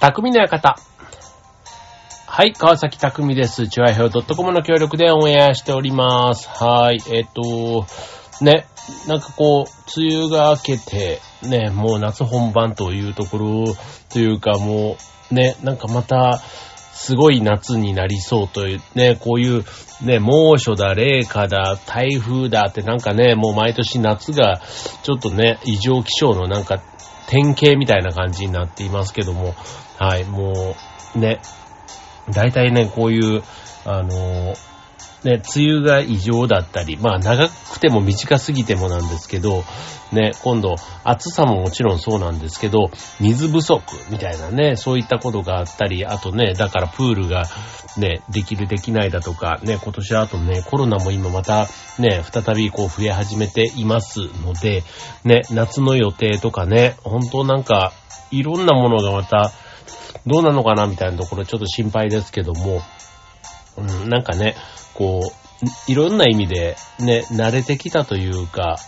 匠の館。はい、川崎匠です。チュアヘオ .com の協力でオンエアしております。はい、えっ、と、ね、なんかこう、梅雨が明けて、ね、もう夏本番というところ、というかもう、ね、なんかまた、すごい夏になりそうという、ね、こういう、ね、猛暑だ、冷夏だ、台風だってなんかね、もう毎年夏が、ちょっとね、異常気象のなんか、典型みたいな感じになっていますけども、はい、もう、ね、大体ね、こういう、あの、ね、梅雨が異常だったり、まあ長くても短すぎてもなんですけど、ね、今度暑さももちろんそうなんですけど、水不足みたいなね、そういったことがあったり、あとね、だからプールがね、できるできないだとか、ね、今年あとね、コロナも今またね、再びこう増え始めていますので、ね、夏の予定とかね、本当なんか、いろんなものがまた、どうなのかなみたいなところちょっと心配ですけども、うん、なんかね、こう、いろんな意味でね、慣れてきたというか、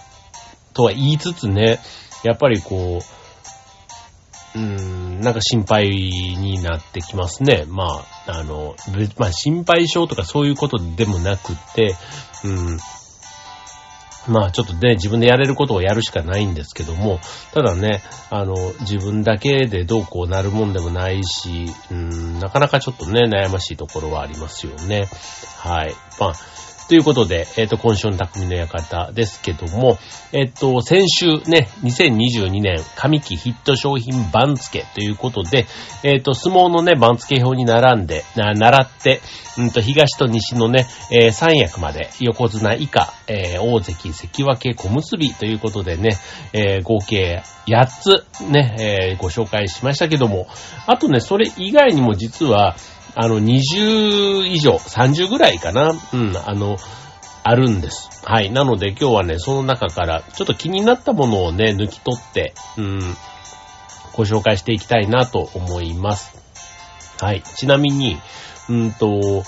とは言いつつね、やっぱりこう、うん、なんか心配になってきますね。まあ、あの、まあ心配症とかそういうことでもなくって、うん、まあちょっとね、自分でやれることをやるしかないんですけども、ただね、あの、自分だけでどうこうなるもんでもないし、うん、なかなかちょっとね、悩ましいところはありますよね。はい。まあ、ということで、えっ、と、今週の匠の館ですけども、えっ、と、先週ね、2022年上期ヒット商品番付ということで、えっ、と、相撲のね、番付表に並んで、な、習って、うんと、東と西のね、え三役まで、横綱以下、え大関、関脇、小結ということでね、え合計8つね、えご紹介しましたけども、あとね、それ以外にも実は、あの、20以上、30ぐらいかなうん、あの、あるんです。はい。なので今日はね、その中から、ちょっと気になったものをね、抜き取って、うん、ご紹介していきたいなと思います。はい。ちなみに、うんと、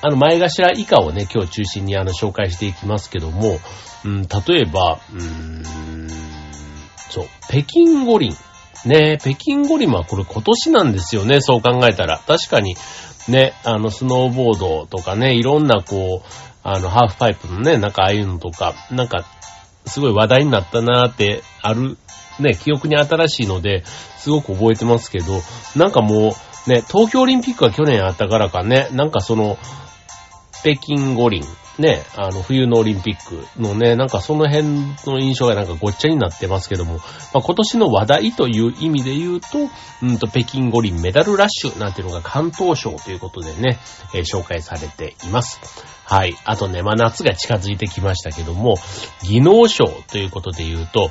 あの、前頭以下をね、今日中心にあの、紹介していきますけども、うん、例えば、うーん、そう、北京五輪。ね、北京五輪はこれ今年なんですよね、そう考えたら。確かに、ね、あの、スノーボードとかね、いろんなこう、あの、ハーフパイプのね、なんかああいうのとか、なんか、すごい話題になったなーって、ある、ね、記憶に新しいので、すごく覚えてますけど、なんかもう、ね、東京オリンピックが去年あったからかね、なんかその、北京五輪、ね、あの、冬のオリンピックのね、なんかその辺の印象がなんかごっちゃになってますけども、まあ、今年の話題という意味で言うと、うんと、北京五輪メダルラッシュなんていうのが関東賞ということでね、えー紹介されています。はい。あとね、まあ、夏が近づいてきましたけども、技能賞ということで言うと、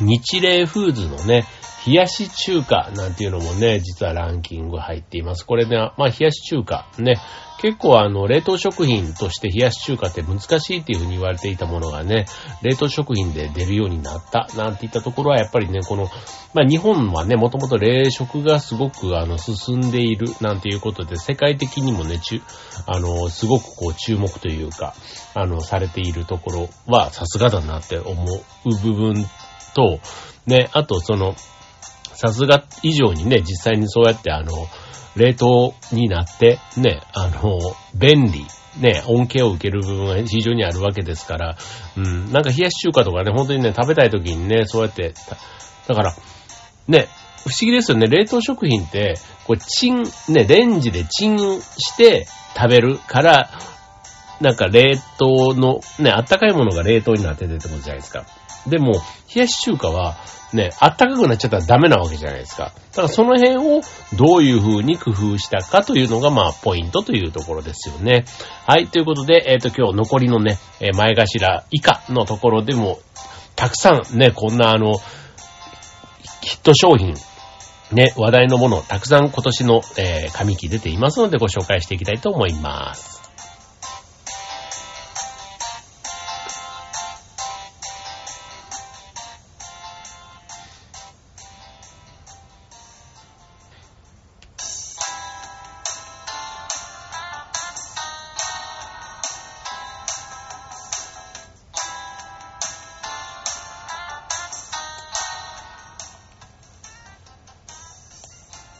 日霊フーズのね、冷やし中華なんていうのもね、実はランキング入っています。これね、まあ冷やし中華ね、結構あの、冷凍食品として冷やし中華って難しいっていうふうに言われていたものがね、冷凍食品で出るようになったなんていったところはやっぱりね、この、まあ日本はね、もともと冷食がすごくあの、進んでいるなんていうことで、世界的にもね、ちゅ、あの、すごくこう注目というか、あの、されているところはさすがだなって思う部分と、ね、あとその、さすが以上にね、実際にそうやってあの、冷凍になって、ね、あの、便利、ね、恩恵を受ける部分が非常にあるわけですから、うん、なんか冷やし中華とかね、本当にね、食べたい時にね、そうやって、だから、ね、不思議ですよね、冷凍食品って、こう、チン、ね、レンジでチンして食べるから、なんか冷凍の、ね、あったかいものが冷凍になっててってことじゃないですか。でも、冷やし中華は、ね、あったかくなっちゃったらダメなわけじゃないですか。だからその辺をどういう風に工夫したかというのが、まあ、ポイントというところですよね。はい、ということで、えっ、と、今日残りのね、前頭以下のところでも、たくさんね、こんなあの、ヒット商品、ね、話題のもの、たくさん今年の、えー上期出ていますのでご紹介していきたいと思います。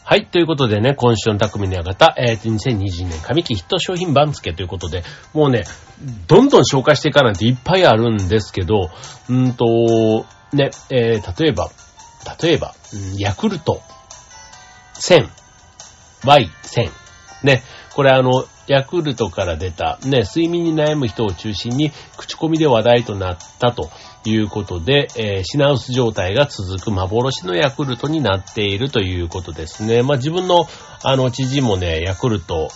はい。ということでね、今週の匠の館、えっー、2020年上木ヒット商品番付ということで、もうね、どんどん紹介していかないといっぱいあるんですけど、うんと、ね、えー、例えば、例えば、ヤクルト、1000、Y1000、ね、これあの、ヤクルトから出た、ね、睡眠に悩む人を中心に、口コミで話題となったということで、えー、品薄状態が続く幻のヤクルトになっているということですね。まあ、自分の、あの、知事もね、ヤクルト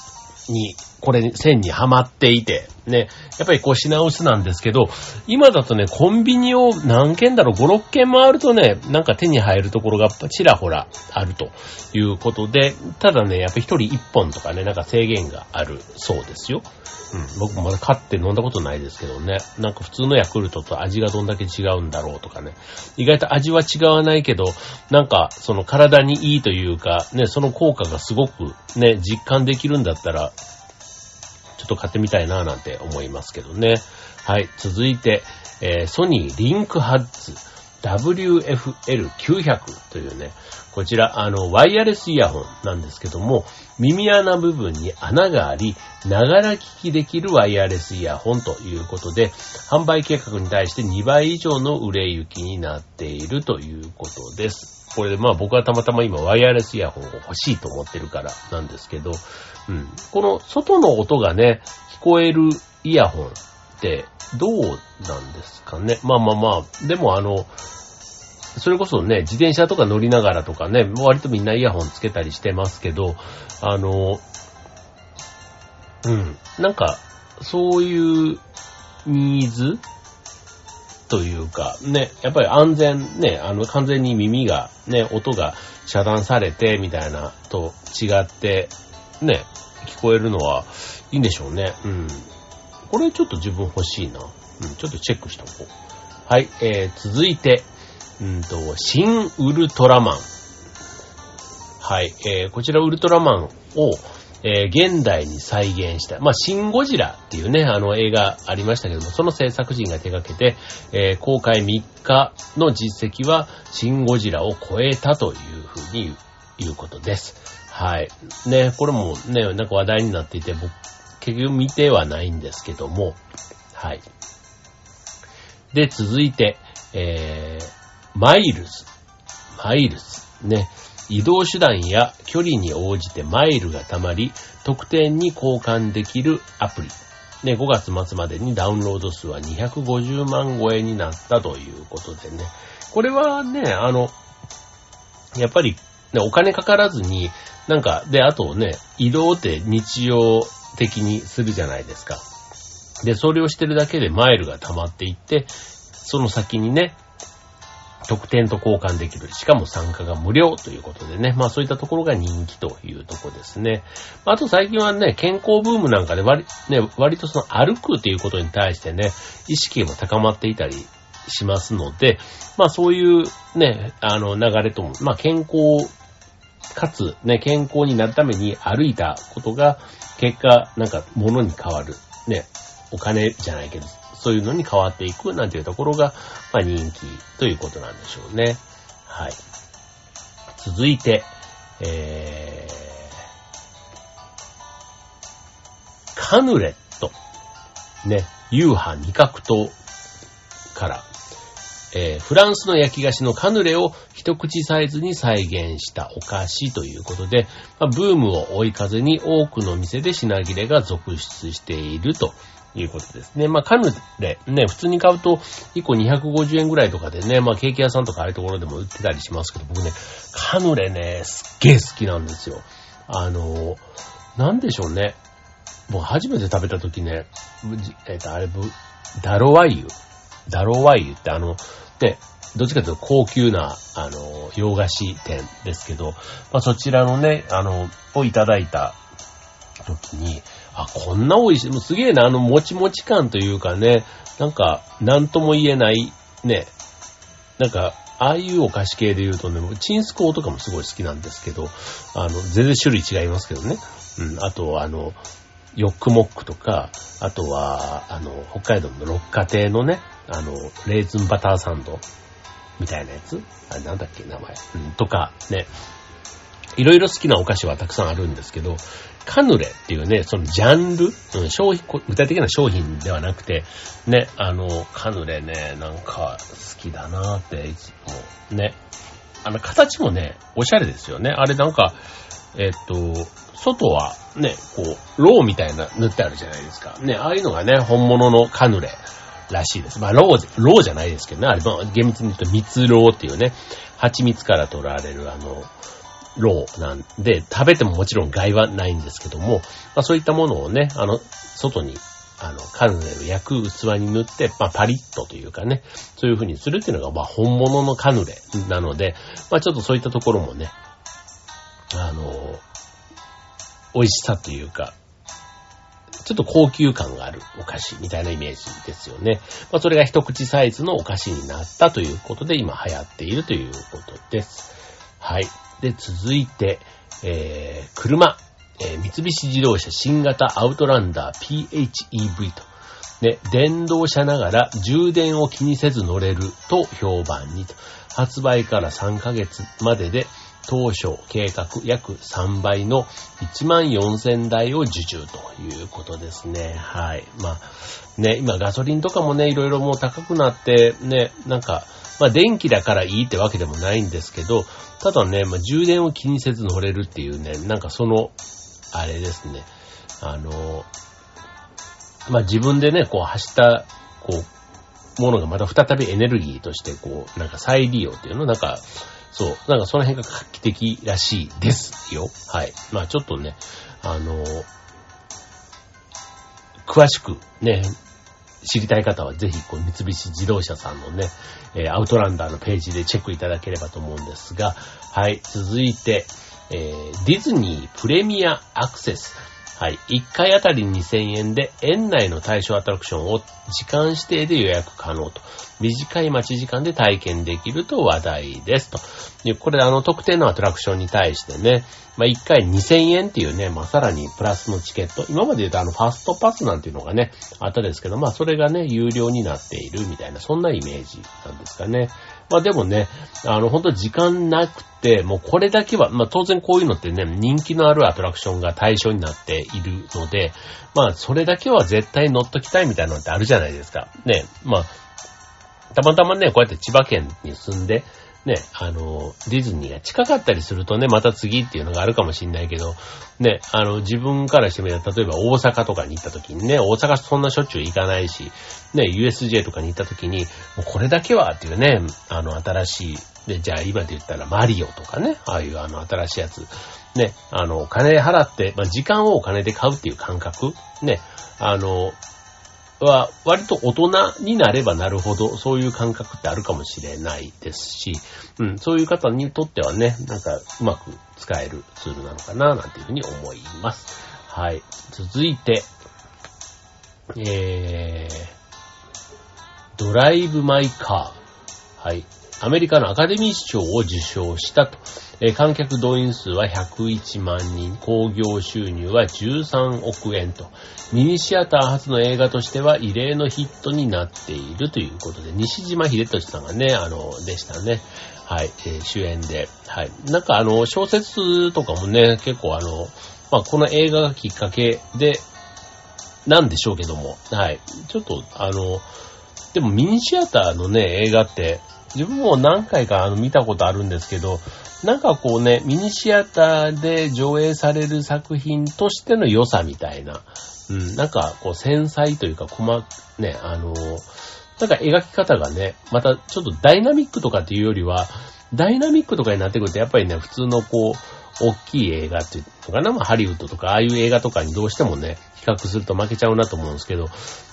にこれ、線にはまっていて、ね、やっぱりこう品薄なんですけど、今だとね、コンビニを何軒だろう、5、6軒回るとね、なんか手に入るところがちらほらあるということで、ただね、やっぱり一人一本とかね、なんか制限があるそうですよ。うん、僕もまだ買って飲んだことないですけどね、なんか普通のヤクルトと味がどんだけ違うんだろうとかね、意外と味は違わないけど、なんかその体にいいというか、ね、その効果がすごくね、実感できるんだったら、と買ってみたいななんて思いますけどね。はい。続いて、えー、ソニーリンクハッズ WFL900 というね、こちら、あの、ワイヤレスイヤホンなんですけども、耳穴部分に穴があり、ながら聞きできるワイヤレスイヤホンということで、販売計画に対して2倍以上の売れ行きになっているということです。これでまあ僕はたまたま今ワイヤレスイヤホンを欲しいと思ってるからなんですけど、うん。この外の音がね、聞こえるイヤホンってどうなんですかね？まあまあまあ、でもあの、それこそね、自転車とか乗りながらとかね、割とみんなイヤホンつけたりしてますけど、あの、うん、なんか、そういうニーズというか、ね、やっぱり安全、ね、あの、完全に耳が、ね、音が遮断されて、みたいなと違って、ね、聞こえるのはいいんでしょうね。うん。これちょっと自分欲しいな。うん、ちょっとチェックしとこう。はい、えー、続いて、うんと、新ウルトラマン。はい、えー、こちらウルトラマンを、えー、現代に再現した、まあ、シン・ゴジラっていうね、あの映画ありましたけども、その制作人が手掛けて、えー、公開3日の実績は、シン・ゴジラを超えたというふうに言うことです。はい。ね、これもね、なんか話題になっていて、僕、結局見てはないんですけども、はい。で、続いて、えー、マイルズ。マイルズ。ね。移動手段や距離に応じてマイルが溜まり、特典に交換できるアプリ。ね、5月末までにダウンロード数は250万超えになったということでね。これはね、あの、やっぱり、ね、お金かからずに、なんか、で、あとね、移動って日常的にするじゃないですか。で、それをしてるだけでマイルが溜まっていって、その先にね、特典と交換できる。しかも参加が無料ということでね。まあそういったところが人気というとこですね。あと最近はね、健康ブームなんかで割、ね、割とその歩くということに対してね、意識も高まっていたりしますので、まあそういうね、あの流れとも、まあ健康かつ、ね、健康になるために歩いたことが、結果、なんか、物に変わる。ね、お金じゃないけど、そういうのに変わっていくなんていうところが、まあ人気ということなんでしょうね。はい。続いて、えー、カヌレット。ね、夕飯味覚糖から、えー、フランスの焼き菓子のカヌレを一口サイズに再現したお菓子ということで、まあ、ブームを追い風に多くの店で品切れが続出しているということですね。まあ、カヌレ、ね、普通に買うと1個250円ぐらいとかでね、まあ、ケーキ屋さんとかああいうところでも売ってたりしますけど、僕ね、カヌレね、すっげえ好きなんですよ。あの、なんでしょうね。もう初めて食べた時ね、えっ、ー、と、あれ、ダロワイユ？ダロワイユってあの、ね、どっちかというと高級な、あの、洋菓子店ですけど、まあ、そちらのね、あの、をいただいた時に、あ、こんな美味しい、もうすげえな、あの、もちもち感というかね、なんか、なんとも言えない、ね、なんか、ああいうお菓子系で言うとね、チンスコーとかもすごい好きなんですけど、あの、全然種類違いますけどね。うん、あと、あの、ヨックモックとか、あとは、あの、北海道の六花亭のね、あの、レーズンバターサンドみたいなやつあれなんだっけ、名前。うん、とか、ね。いろいろ好きなお菓子はたくさんあるんですけど、カヌレっていうね、そのジャンル、商品、具体的な商品ではなくて、ね、あの、カヌレね、なんか好きだなーっていつも、ね。あの、形もね、おしゃれですよね。あれなんか、えっと、外はね、こう、ロウみたいな塗ってあるじゃないですか。ね、ああいうのがね、本物のカヌレらしいです。まあ、ロウ、ロウじゃないですけどね、あれ、まあ、厳密に言うと蜜蝋っていうね、蜂蜜から取られるあの、ロウなんで、食べてももちろん害はないんですけども、まあそういったものをね、あの、外に、あの、カヌレを焼く器に塗って、まあパリッとというかね、そういう風にするっていうのが、まあ本物のカヌレなので、まあちょっとそういったところもね、あの、美味しさというか、ちょっと高級感があるお菓子みたいなイメージですよね。まあそれが一口サイズのお菓子になったということで今流行っているということです。はい。で、続いて、えー、車、えー、三菱自動車新型アウトランダー PHEV と、ね、電動車ながら充電を気にせず乗れると評判にと、発売から3ヶ月までで当初計画約3倍の1万4000台を受注ということですね。はい。まあ、ね、今ガソリンとかもね、いろいろもう高くなって、ね、なんか、まあ電気だからいいってわけでもないんですけど、ただね、まあ充電を気にせず乗れるっていうね、なんかその、あれですね、あの、まあ自分でね、こう走った、こう、ものがまた再びエネルギーとして、こう、なんか再利用っていうの、なんか、そう、なんかその辺が画期的らしいですよ。はい。まあちょっとね、あの、詳しくね、知りたい方はぜひ、こう、三菱自動車さんのね、えー、アウトランダーのページでチェックいただければと思うんですが、はい、続いて、えー、ディズニープレミアアクセス。はい。1回あたり2000円で、園内の対象アトラクションを時間指定で予約可能と。短い待ち時間で体験できると話題です。と。これあの特定のアトラクションに対してね、まあ、1回2000円っていうね、まあ、さらにプラスのチケット。今まで言うとあのファストパスなんていうのがね、あったですけど、まあそれがね、有料になっているみたいな、そんなイメージなんですかね。まあでもね、あの、本当時間なくて、もうこれだけは、まあ当然こういうのってね、人気のあるアトラクションが対象になっているので、まあそれだけは絶対乗っときたいみたいなのってあるじゃないですか。ね、まあ、たまたまね、こうやって千葉県に住んで、ね、あの、ディズニーが近かったりするとね、また次っていうのがあるかもしんないけど、ね、あの、自分からしてみれば、例えば大阪とかに行った時にね、大阪そんなしょっちゅう行かないし、ね、USJ とかに行った時に、もうこれだけはっていうね、あの、新しい、で、じゃあ今で言ったらマリオとかね、ああいうあの、新しいやつ、ね、あの、お金払って、まあ、時間をお金で買うっていう感覚、ね、あの、は、割と大人になればなるほど、そういう感覚ってあるかもしれないですし、うん、そういう方にとってはね、なんかうまく使えるツールなのかな、なんていうふうに思います。はい。続いて、えー、ドライブマイカー。はい。アメリカのアカデミー賞を受賞したと。え観客動員数は101万人、興行収入は13億円と、ミニシアター初の映画としては異例のヒットになっているということで、西島秀俊さんがね、あの、でしたね。はい、えー、主演で。はい。なんかあの、小説とかもね、結構あの、まあ、この映画がきっかけで、なんでしょうけども、はい。ちょっと、あの、でもミニシアターのね、映画って、自分も何回かあの見たことあるんですけど、なんかこうね、ミニシアターで上映される作品としての良さみたいな、うん、なんかこう繊細というか細、ね、あの、なんか描き方がね、またちょっとダイナミックとかっていうよりは、ダイナミックとかになってくると、やっぱりね、普通のこう、大きい映画っていうのかな、まあ、ハリウッドとか、ああいう映画とかにどうしてもね、比較すると負けちゃうなと思うんですけど、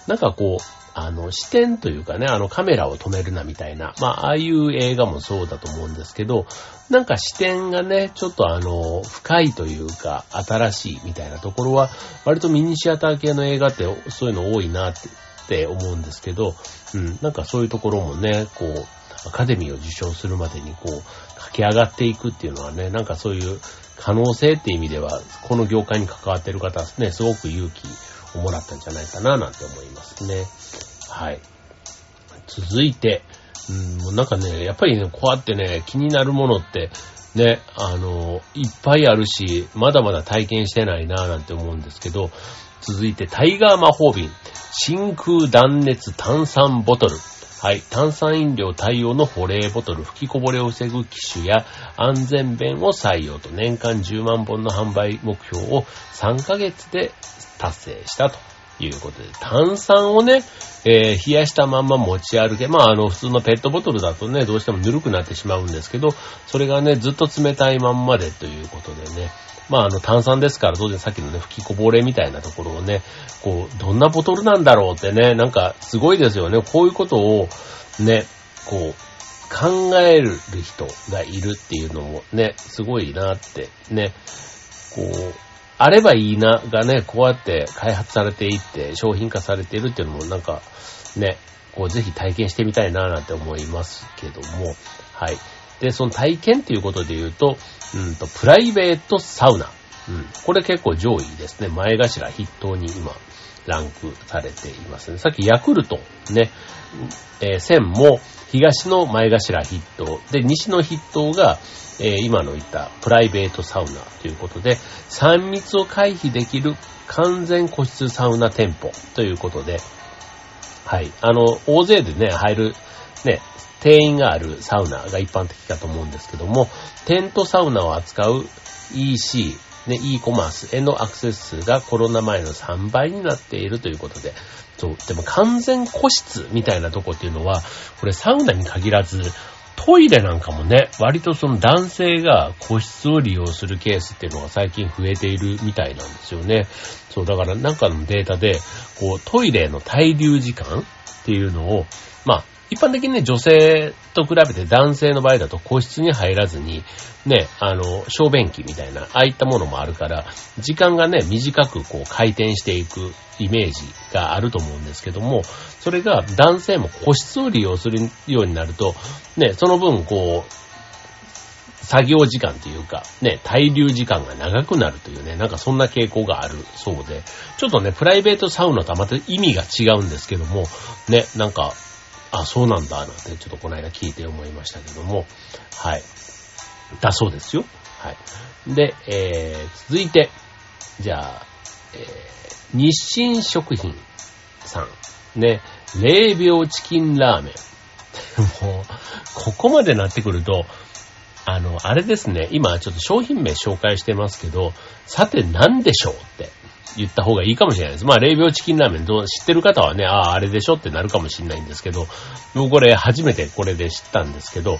なんかこう、あの、視点というかね、あのカメラを止めるなみたいな、まあ、ああいう映画もそうだと思うんですけど、なんか視点がね、ちょっとあの、深いというか、新しいみたいなところは、割とミニシアター系の映画ってそういうの多いなってって思うんですけど、うん、なんかそういうところもね、こう、アカデミーを受賞するまでにこう、駆け上がっていくっていうのはね、なんかそういう可能性っていう意味では、この業界に関わってる方はね、すごく勇気をもらったんじゃないかななんて思いますね。はい。続いて、うん、もうなんかね、やっぱりね、こうやってね、気になるものって、ね、あの、いっぱいあるし、まだまだ体験してないなぁなんて思うんですけど、続いてタイガー魔法瓶、真空断熱炭酸ボトル。はい。炭酸飲料対応の保冷ボトル、吹きこぼれを防ぐ機種や安全弁を採用と年間10万本の販売目標を3ヶ月で達成したということで、炭酸をね、えー、冷やしたまんま持ち歩け。まあ、あの、普通のペットボトルだとね、どうしてもぬるくなってしまうんですけど、それがね、ずっと冷たいまんまでということでね、まあ、あの、炭酸ですから、当然さっきのね、吹きこぼれみたいなところをね、こう、どんなボトルなんだろうってね、なんか、すごいですよね。こういうことを、ね、こう、考える人がいるっていうのもね、すごいなって、ね、こう、あればいいながね、こうやって開発されていって商品化されているっていうのもなんかね、こうぜひ体験してみたいななんて思いますけども、はい。で、その体験っていうことで言うと、うんと、プライベートサウナ。うん。これ結構上位ですね。前頭筆頭に今、ランクされていますね。さっきヤクルト、ね、えー、線も東の前頭筆頭、で、西の筆頭が、えー、今の言ったプライベートサウナということで、3密を回避できる完全個室サウナ店舗ということで、はい。あの、大勢でね、入る、ね、定員があるサウナが一般的かと思うんですけども、テントサウナを扱う EC、ね、e コマースへのアクセス数がコロナ前の3倍になっているということで、そう、でも完全個室みたいなとこっていうのは、これサウナに限らず、トイレなんかもね、割とその男性が個室を利用するケースっていうのが最近増えているみたいなんですよね。そう、だからなんかのデータで、こう、トイレの滞留時間っていうのを、まあ、一般的にね、女性と比べて男性の場合だと個室に入らずに、ね、あの、小便器みたいな、ああいったものもあるから、時間がね、短くこう回転していくイメージがあると思うんですけども、それが男性も個室を利用するようになると、ね、その分こう、作業時間というか、ね、滞留時間が長くなるというね、なんかそんな傾向があるそうで、ちょっとね、プライベートサウナとはまた意味が違うんですけども、ね、なんか、あ、そうなんだ、なんてちょっとこの間聞いて思いましたけども、はい。だそうですよ。はい。で、えー、続いて、じゃあ、えー、日清食品さん。ね、冷病チキンラーメン。もう、ここまでなってくると、あの、あれですね、今ちょっと商品名紹介してますけど、さて何でしょうって言った方がいいかもしれないです。まあ、冷病チキンラーメンどう知ってる方はね、ああ、あれでしょってなるかもしれないんですけど、僕これ初めてこれで知ったんですけど、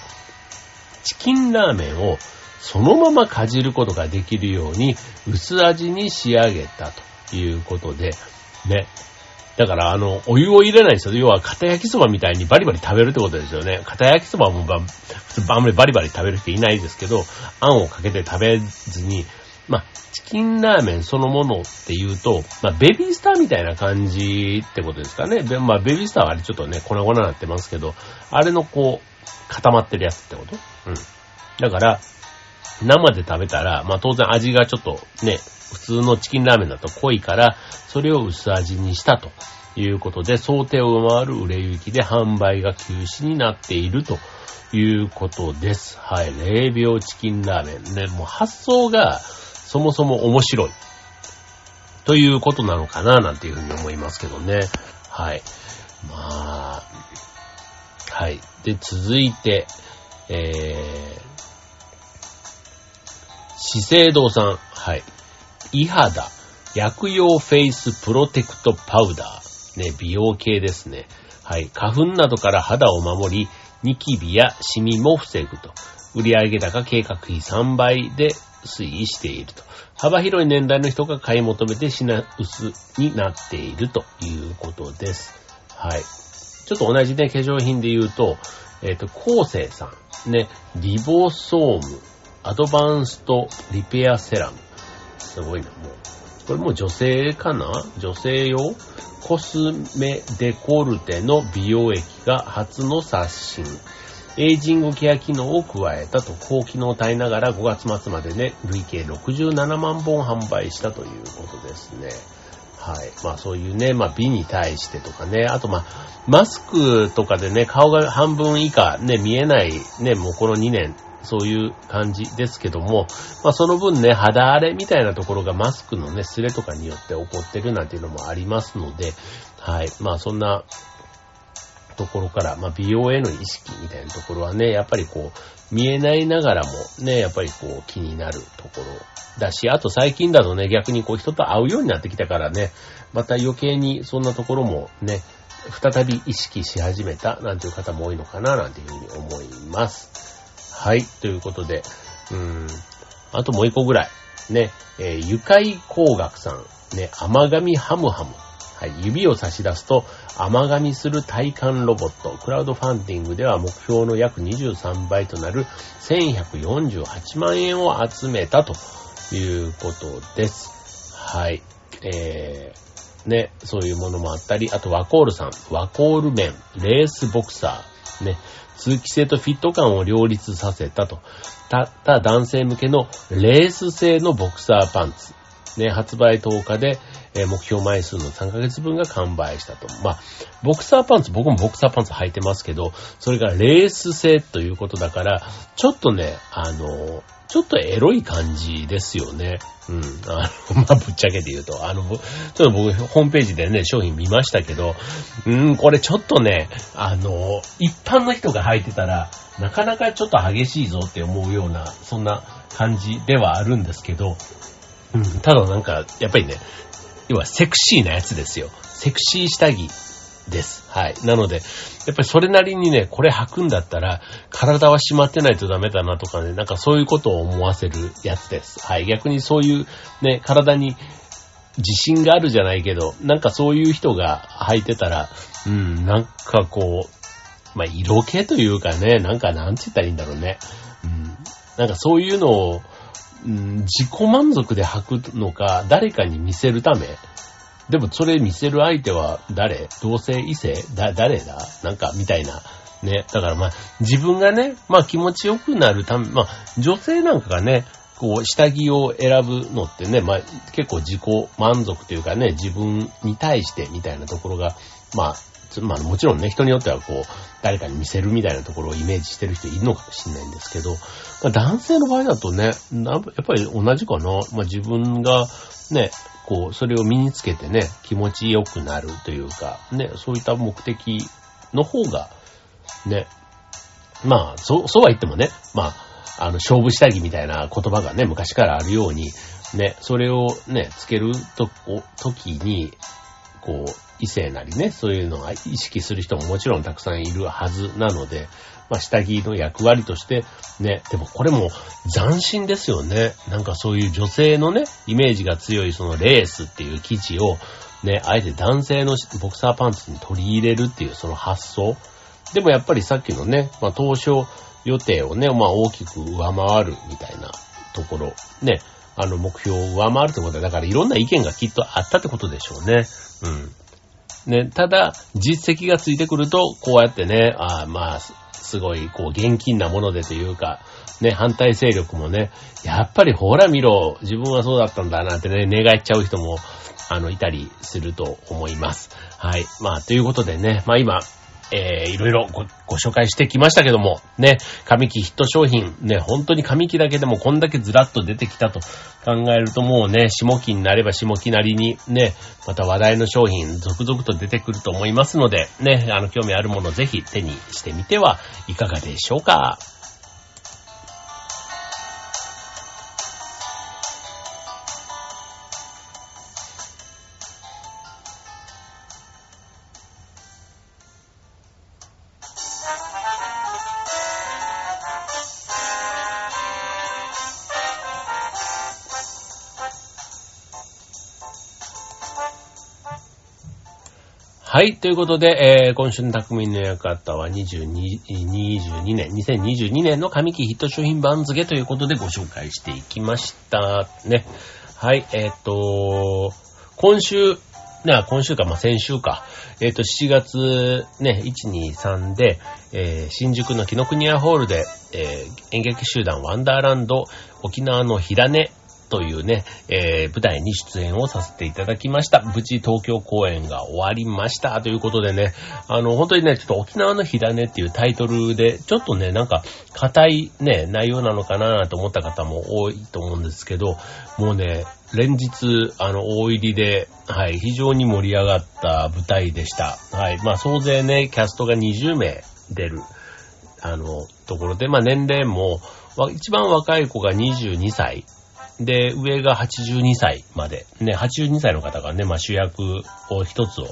チキンラーメンをそのままかじることができるように薄味に仕上げたということで、ね。だから、あの、お湯を入れないんですよ。要は、片焼きそばみたいにバリバリ食べるってことですよね。片焼きそばもば、普通あんまりバリバリ食べる人いないですけど、あんをかけて食べずに、まあ、チキンラーメンそのものっていうと、まあ、ベビースターみたいな感じってことですかね。まあ、ベビースターはあれちょっとね、粉々になってますけど、あれのこう、固まってるやつってこと？うん。だから、生で食べたら、まあ当然味がちょっとね、普通のチキンラーメンだと濃いから、それを薄味にしたということで、想定を上回る売れ行きで販売が休止になっているということです。はい。0秒チキンラーメンね。もう発想がそもそも面白い。ということなのかななんていうふうに思いますけどね。はい。まあ、はい。で、続いて、えー、資生堂さん。はい。イハダ、薬用フェイスプロテクトパウダー。ね、美容系ですね。はい。花粉などから肌を守り、ニキビやシミも防ぐと。売上高計画費3倍で推移していると。幅広い年代の人が買い求めて品薄になっているということです。はい。ちょっと同じね、化粧品で言うと、えっ、ー、と、コーセイさん、ね、リボソーム、アドバンストリペアセラム。すごいな、もう。これもう女性かな？女性用？コスメデコルテの美容液が初の刷新。エイジングケア機能を加えたと高機能体ながら5月末までね、累計67万本販売したということですね。はい。まあそういうね、まあ美に対してとかね、あとまあ、マスクとかでね、顔が半分以下ね、見えないね、もうこの2年そういう感じですけども、まあその分ね、肌荒れみたいなところがマスクのね、スレとかによって起こってるなんていうのもありますので、はい。まあそんなところから、まあ美容への意識みたいなところはね、やっぱりこう、見えないながらもね、やっぱりこう気になるところだし、あと最近だとね、逆にこう人と会うようになってきたからね、また余計にそんなところもね、再び意識し始めたなんていう方も多いのかななんていうふうに思います。はい。ということで、うーん、あともう一個ぐらい。ね、えー、愉快工学さん。ね、甘噛みハムハム。はい、指を差し出すと甘噛みする体感ロボット。クラウドファンディングでは目標の約23倍となる1148万円を集めたということです。はい。えー、ね、そういうものもあったり、あとワコールさん、ワコール麺、レースボクサー、ね、通気性とフィット感を両立させたと。たった男性向けのレース製のボクサーパンツ。ね、発売10日で、え、目標枚数の3ヶ月分が完売したと。まあ、ボクサーパンツ、僕もボクサーパンツ履いてますけど、それがレース製ということだから、ちょっとね、あの、ちょっとエロい感じですよね。うん。あの、まあ、ぶっちゃけて言うと、あの、ちょっと僕、ホームページでね、商品見ましたけど、うん、これちょっとね、あの、一般の人が履いてたら、なかなかちょっと激しいぞって思うような、そんな感じではあるんですけど、うん、ただなんか、やっぱりね、要はセクシーなやつですよ。セクシー下着です。はい。なので、やっぱりそれなりにね、これ履くんだったら、体は締まってないとダメだなとかね、なんかそういうことを思わせるやつです。はい。逆にそういうね、体に自信があるじゃないけど、なんかそういう人が履いてたら、うん、なんかこう、まあ、色気というかね、なんかなんて言ったらいいんだろうね。うん、なんかそういうのを、うん、自己満足で履くのか、誰かに見せるため、でもそれ見せる相手は誰？同性異性？だ、誰だ？なんか、みたいな。ね。だからまあ、自分がね、まあ気持ちよくなるため、まあ、女性なんかがね、こう、下着を選ぶのってね、まあ、結構自己満足というかね、自分に対してみたいなところが、まあ、まあもちろんね、人によってはこう、誰かに見せるみたいなところをイメージしてる人いるのかもしれないんですけど、男性の場合だとね、やっぱり同じかな。まあ自分がね、こう、それを身につけてね、気持ちよくなるというか、ね、そういった目的の方が、ね、まあ、そう、そうは言ってもね、まあ、あの、勝負下着みたいな言葉がね、昔からあるように、ね、それをね、つけると、時に、こう、異性なりね、そういうのが意識する人ももちろんたくさんいるはずなので、まあ、下着の役割として、ね、でもこれも斬新ですよね。なんかそういう女性のね、イメージが強いそのレースっていう生地を、ね、あえて男性のボクサーパンツに取り入れるっていうその発想。でもやっぱりさっきのね、まあ、当初予定をね、まあ、大きく上回るみたいなところ、ね、あの目標を上回るってことは、だからいろんな意見がきっとあったってことでしょうね。うん。ね、ただ、実績がついてくると、こうやってね、あまあ、すごい、こう、厳禁なものでというか、ね、反対勢力もね、やっぱりほら見ろ、自分はそうだったんだなってね、願っちゃう人も、あの、いたりすると思います。はい。まあ、ということでね、まあ今、えー、いろいろごご紹介してきましたけども、ね、紙機ヒット商品、ね、本当に紙機だけでもこんだけずらっと出てきたと考えるともうね、下期になれば下期なりにね、また話題の商品続々と出てくると思いますので、ね、あの、興味あるものぜひ手にしてみてはいかがでしょうか。はい。ということで、えー、今週の匠の館は22、22年、2022年の上期ヒット商品番付ということでご紹介していきました。ね。はい。えっ、と、今週、ね、今週か、まあ、先週か。えっ、ー、と、7月ね、1、2、3で、えー、新宿の紀ノ国屋ホールで、えー、演劇集団ワンダーランド沖縄の平根というね、えー、舞台に出演をさせていただきました。無事東京公演が終わりました。ということでね、あの、本当にね、ちょっと沖縄の火種っていうタイトルで、ちょっとね、なんか、硬いね、内容なのかなと思った方も多いと思うんですけど、もうね、連日、あの、大入りで、はい、非常に盛り上がった舞台でした。はい、まあ、総勢ね、キャストが20名出る、あの、ところで、まあ、年齢も、一番若い子が22歳。で、上が82歳まで。ね、82歳の方がね、まあ主役を一つを、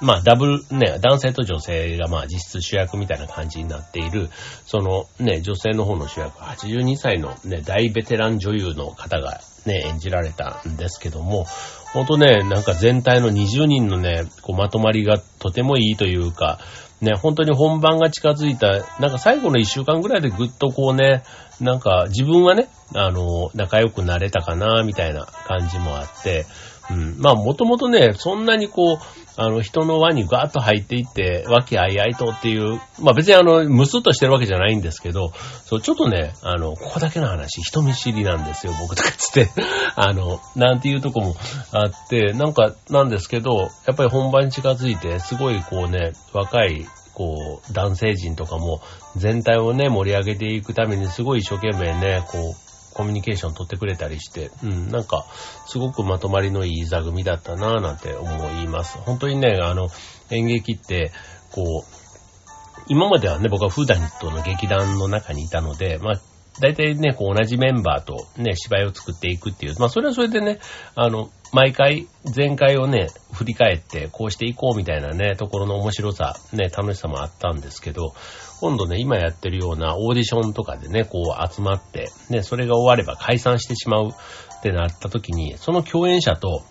まあダブル、ね、男性と女性がまあ実質主役みたいな感じになっている、そのね、女性の方の主役、82歳のね、大ベテラン女優の方がね、演じられたんですけども、ほんとね、なんか全体の20人のね、こうまとまりがとてもいいというか、ね、本当に本番が近づいた、なんか最後の一週間ぐらいでぐっとこうね、なんか自分はね、あの、仲良くなれたかな、みたいな感じもあって、うん。まあ、もともとね、そんなにこう、あの、人の輪にガーッと入っていって、和気あいあいとっていう、まあ別にあの、ムスッとしてるわけじゃないんですけど、そう、ちょっとね、あの、ここだけの話、人見知りなんですよ、僕とかつって、あの、なんていうとこもあって、なんか、なんですけど、やっぱり本番に近づいて、すごいこうね、若い、こう、男性陣とかも、全体をね、盛り上げていくために、すごい一生懸命ね、こう、コミュニケーション取ってくれたりして、うん、なんか、すごくまとまりのいい座組だったなぁなんて思います。本当にね、あの、演劇って、こう、今まではね、僕はフーダニットの劇団の中にいたので、まあ、大体ね、こう同じメンバーとね、芝居を作っていくっていう、まあそれはそれでね、あの、毎回、前回をね、振り返って、こうしていこうみたいなね、ところの面白さ、ね、楽しさもあったんですけど、今度ね、今やってるようなオーディションとかでね、こう集まって、ね、それが終われば解散してしまうってなった時に、その共演者と、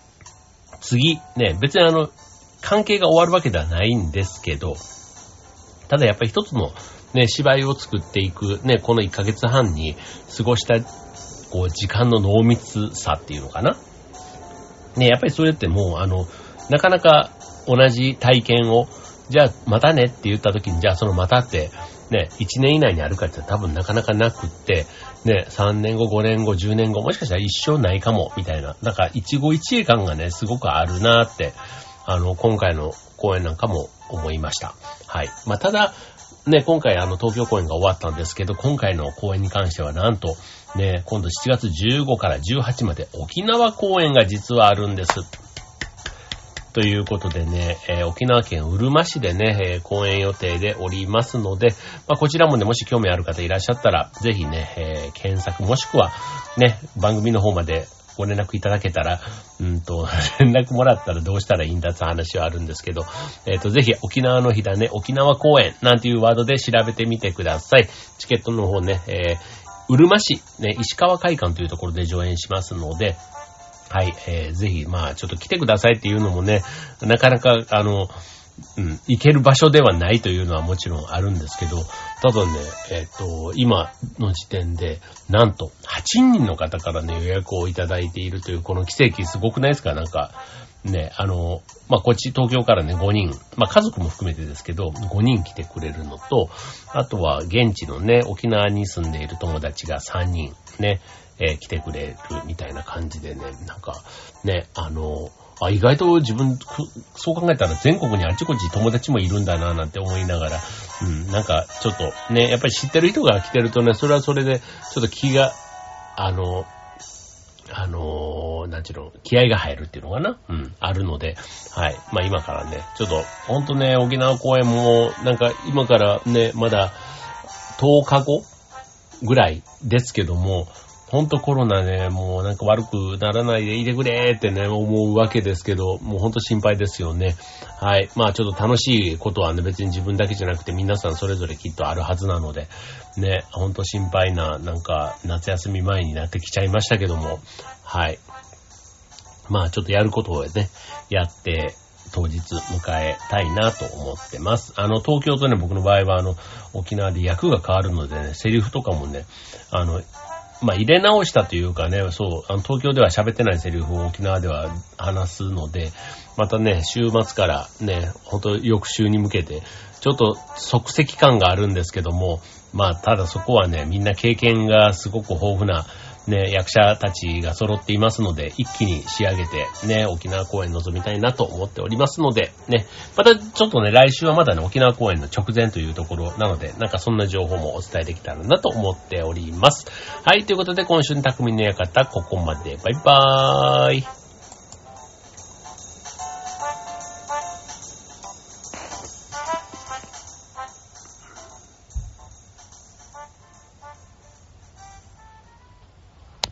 次、ね、別にあの、関係が終わるわけではないんですけど、ただやっぱり一つのね、芝居を作っていく、ね、この1ヶ月半に過ごした、こう、時間の濃密さっていうのかな。ね、やっぱりそれってもう、あの、なかなか同じ体験を、じゃあ、またねって言った時に、じゃあそのまたって、ね、1年以内にあるかって多分なかなかなくって、ね、3年後、5年後、10年後、もしかしたら一生ないかも、みたいな。なんか、一期一会感がね、すごくあるなって、あの、今回の公演なんかも思いました。はい。まあ、ただ、ね、今回あの東京公演が終わったんですけど、今回の公演に関してはなんと、ね、今度7月15から18まで沖縄公演が実はあるんです。ということでね、えー、沖縄県うるま市でね、えー、公演予定でおりますので、まあ、こちらもね、もし興味ある方いらっしゃったら、ぜひね、えー、検索もしくは、ね、番組の方までご連絡いただけたら、うんと、連絡もらったらどうしたらいいんだって話はあるんですけど、えっ、ー、と、ぜひ沖縄の日だね、沖縄公演なんていうワードで調べてみてください。チケットの方ね、えー、うるま市、ね、石川会館というところで上演しますので、はい、えー、ぜひ、まあ、ちょっと来てくださいっていうのもね、なかなか、あの、うん、行ける場所ではないというのはもちろんあるんですけど、ただね、えっ、ー、と、今の時点で、なんと、8人の方からね、予約をいただいているという、この奇跡すごくないですか？なんか、ね、あの、まあ、こっち東京からね、5人、まあ、家族も含めてですけど、5人来てくれるのと、あとは現地のね、沖縄に住んでいる友達が3人ね、えー、来てくれるみたいな感じでね、なんか、ね、あの、あ、意外と自分、そう考えたら全国にあちこち友達もいるんだななんて思いながら、うん、なんかちょっとね、やっぱり知ってる人が来てるとね、それはそれで、ちょっと気が、あの、あのなんちゅうの、気合が入るっていうのかなうん、あるので、はい。まあ今からね、ちょっと、ほんとね、沖縄公演も、なんか今からね、まだ10日後ぐらいですけども、ほんとコロナね、もうなんか悪くならないでいてくれってね、思うわけですけど、もうほんと心配ですよね。はい。まあちょっと楽しいことはね、別に自分だけじゃなくて皆さんそれぞれきっとあるはずなので、ね、ほんと心配な、なんか夏休み前になってきちゃいましたけども、はい。まあちょっとやることをね、やって、当日迎えたいなと思ってます。あの、東京とね、僕の場合はあの、沖縄で役が変わるのでね、セリフとかもね、あの、まあ、入れ直したというかね、そう、あの東京では喋ってないセリフを沖縄では話すので、またね、週末からね、ほんと翌週に向けて、ちょっと即席感があるんですけども、まあ、ただそこはね、みんな経験がすごく豊富なね、役者たちが揃っていますので、一気に仕上げて、ね、沖縄公演臨みたいなと思っておりますので、ね、またちょっとね、来週はまだね、沖縄公演の直前というところなので、なんかそんな情報もお伝えできたらなと思っております。はい、ということで今週の匠の館、ここまで。バイバーイ。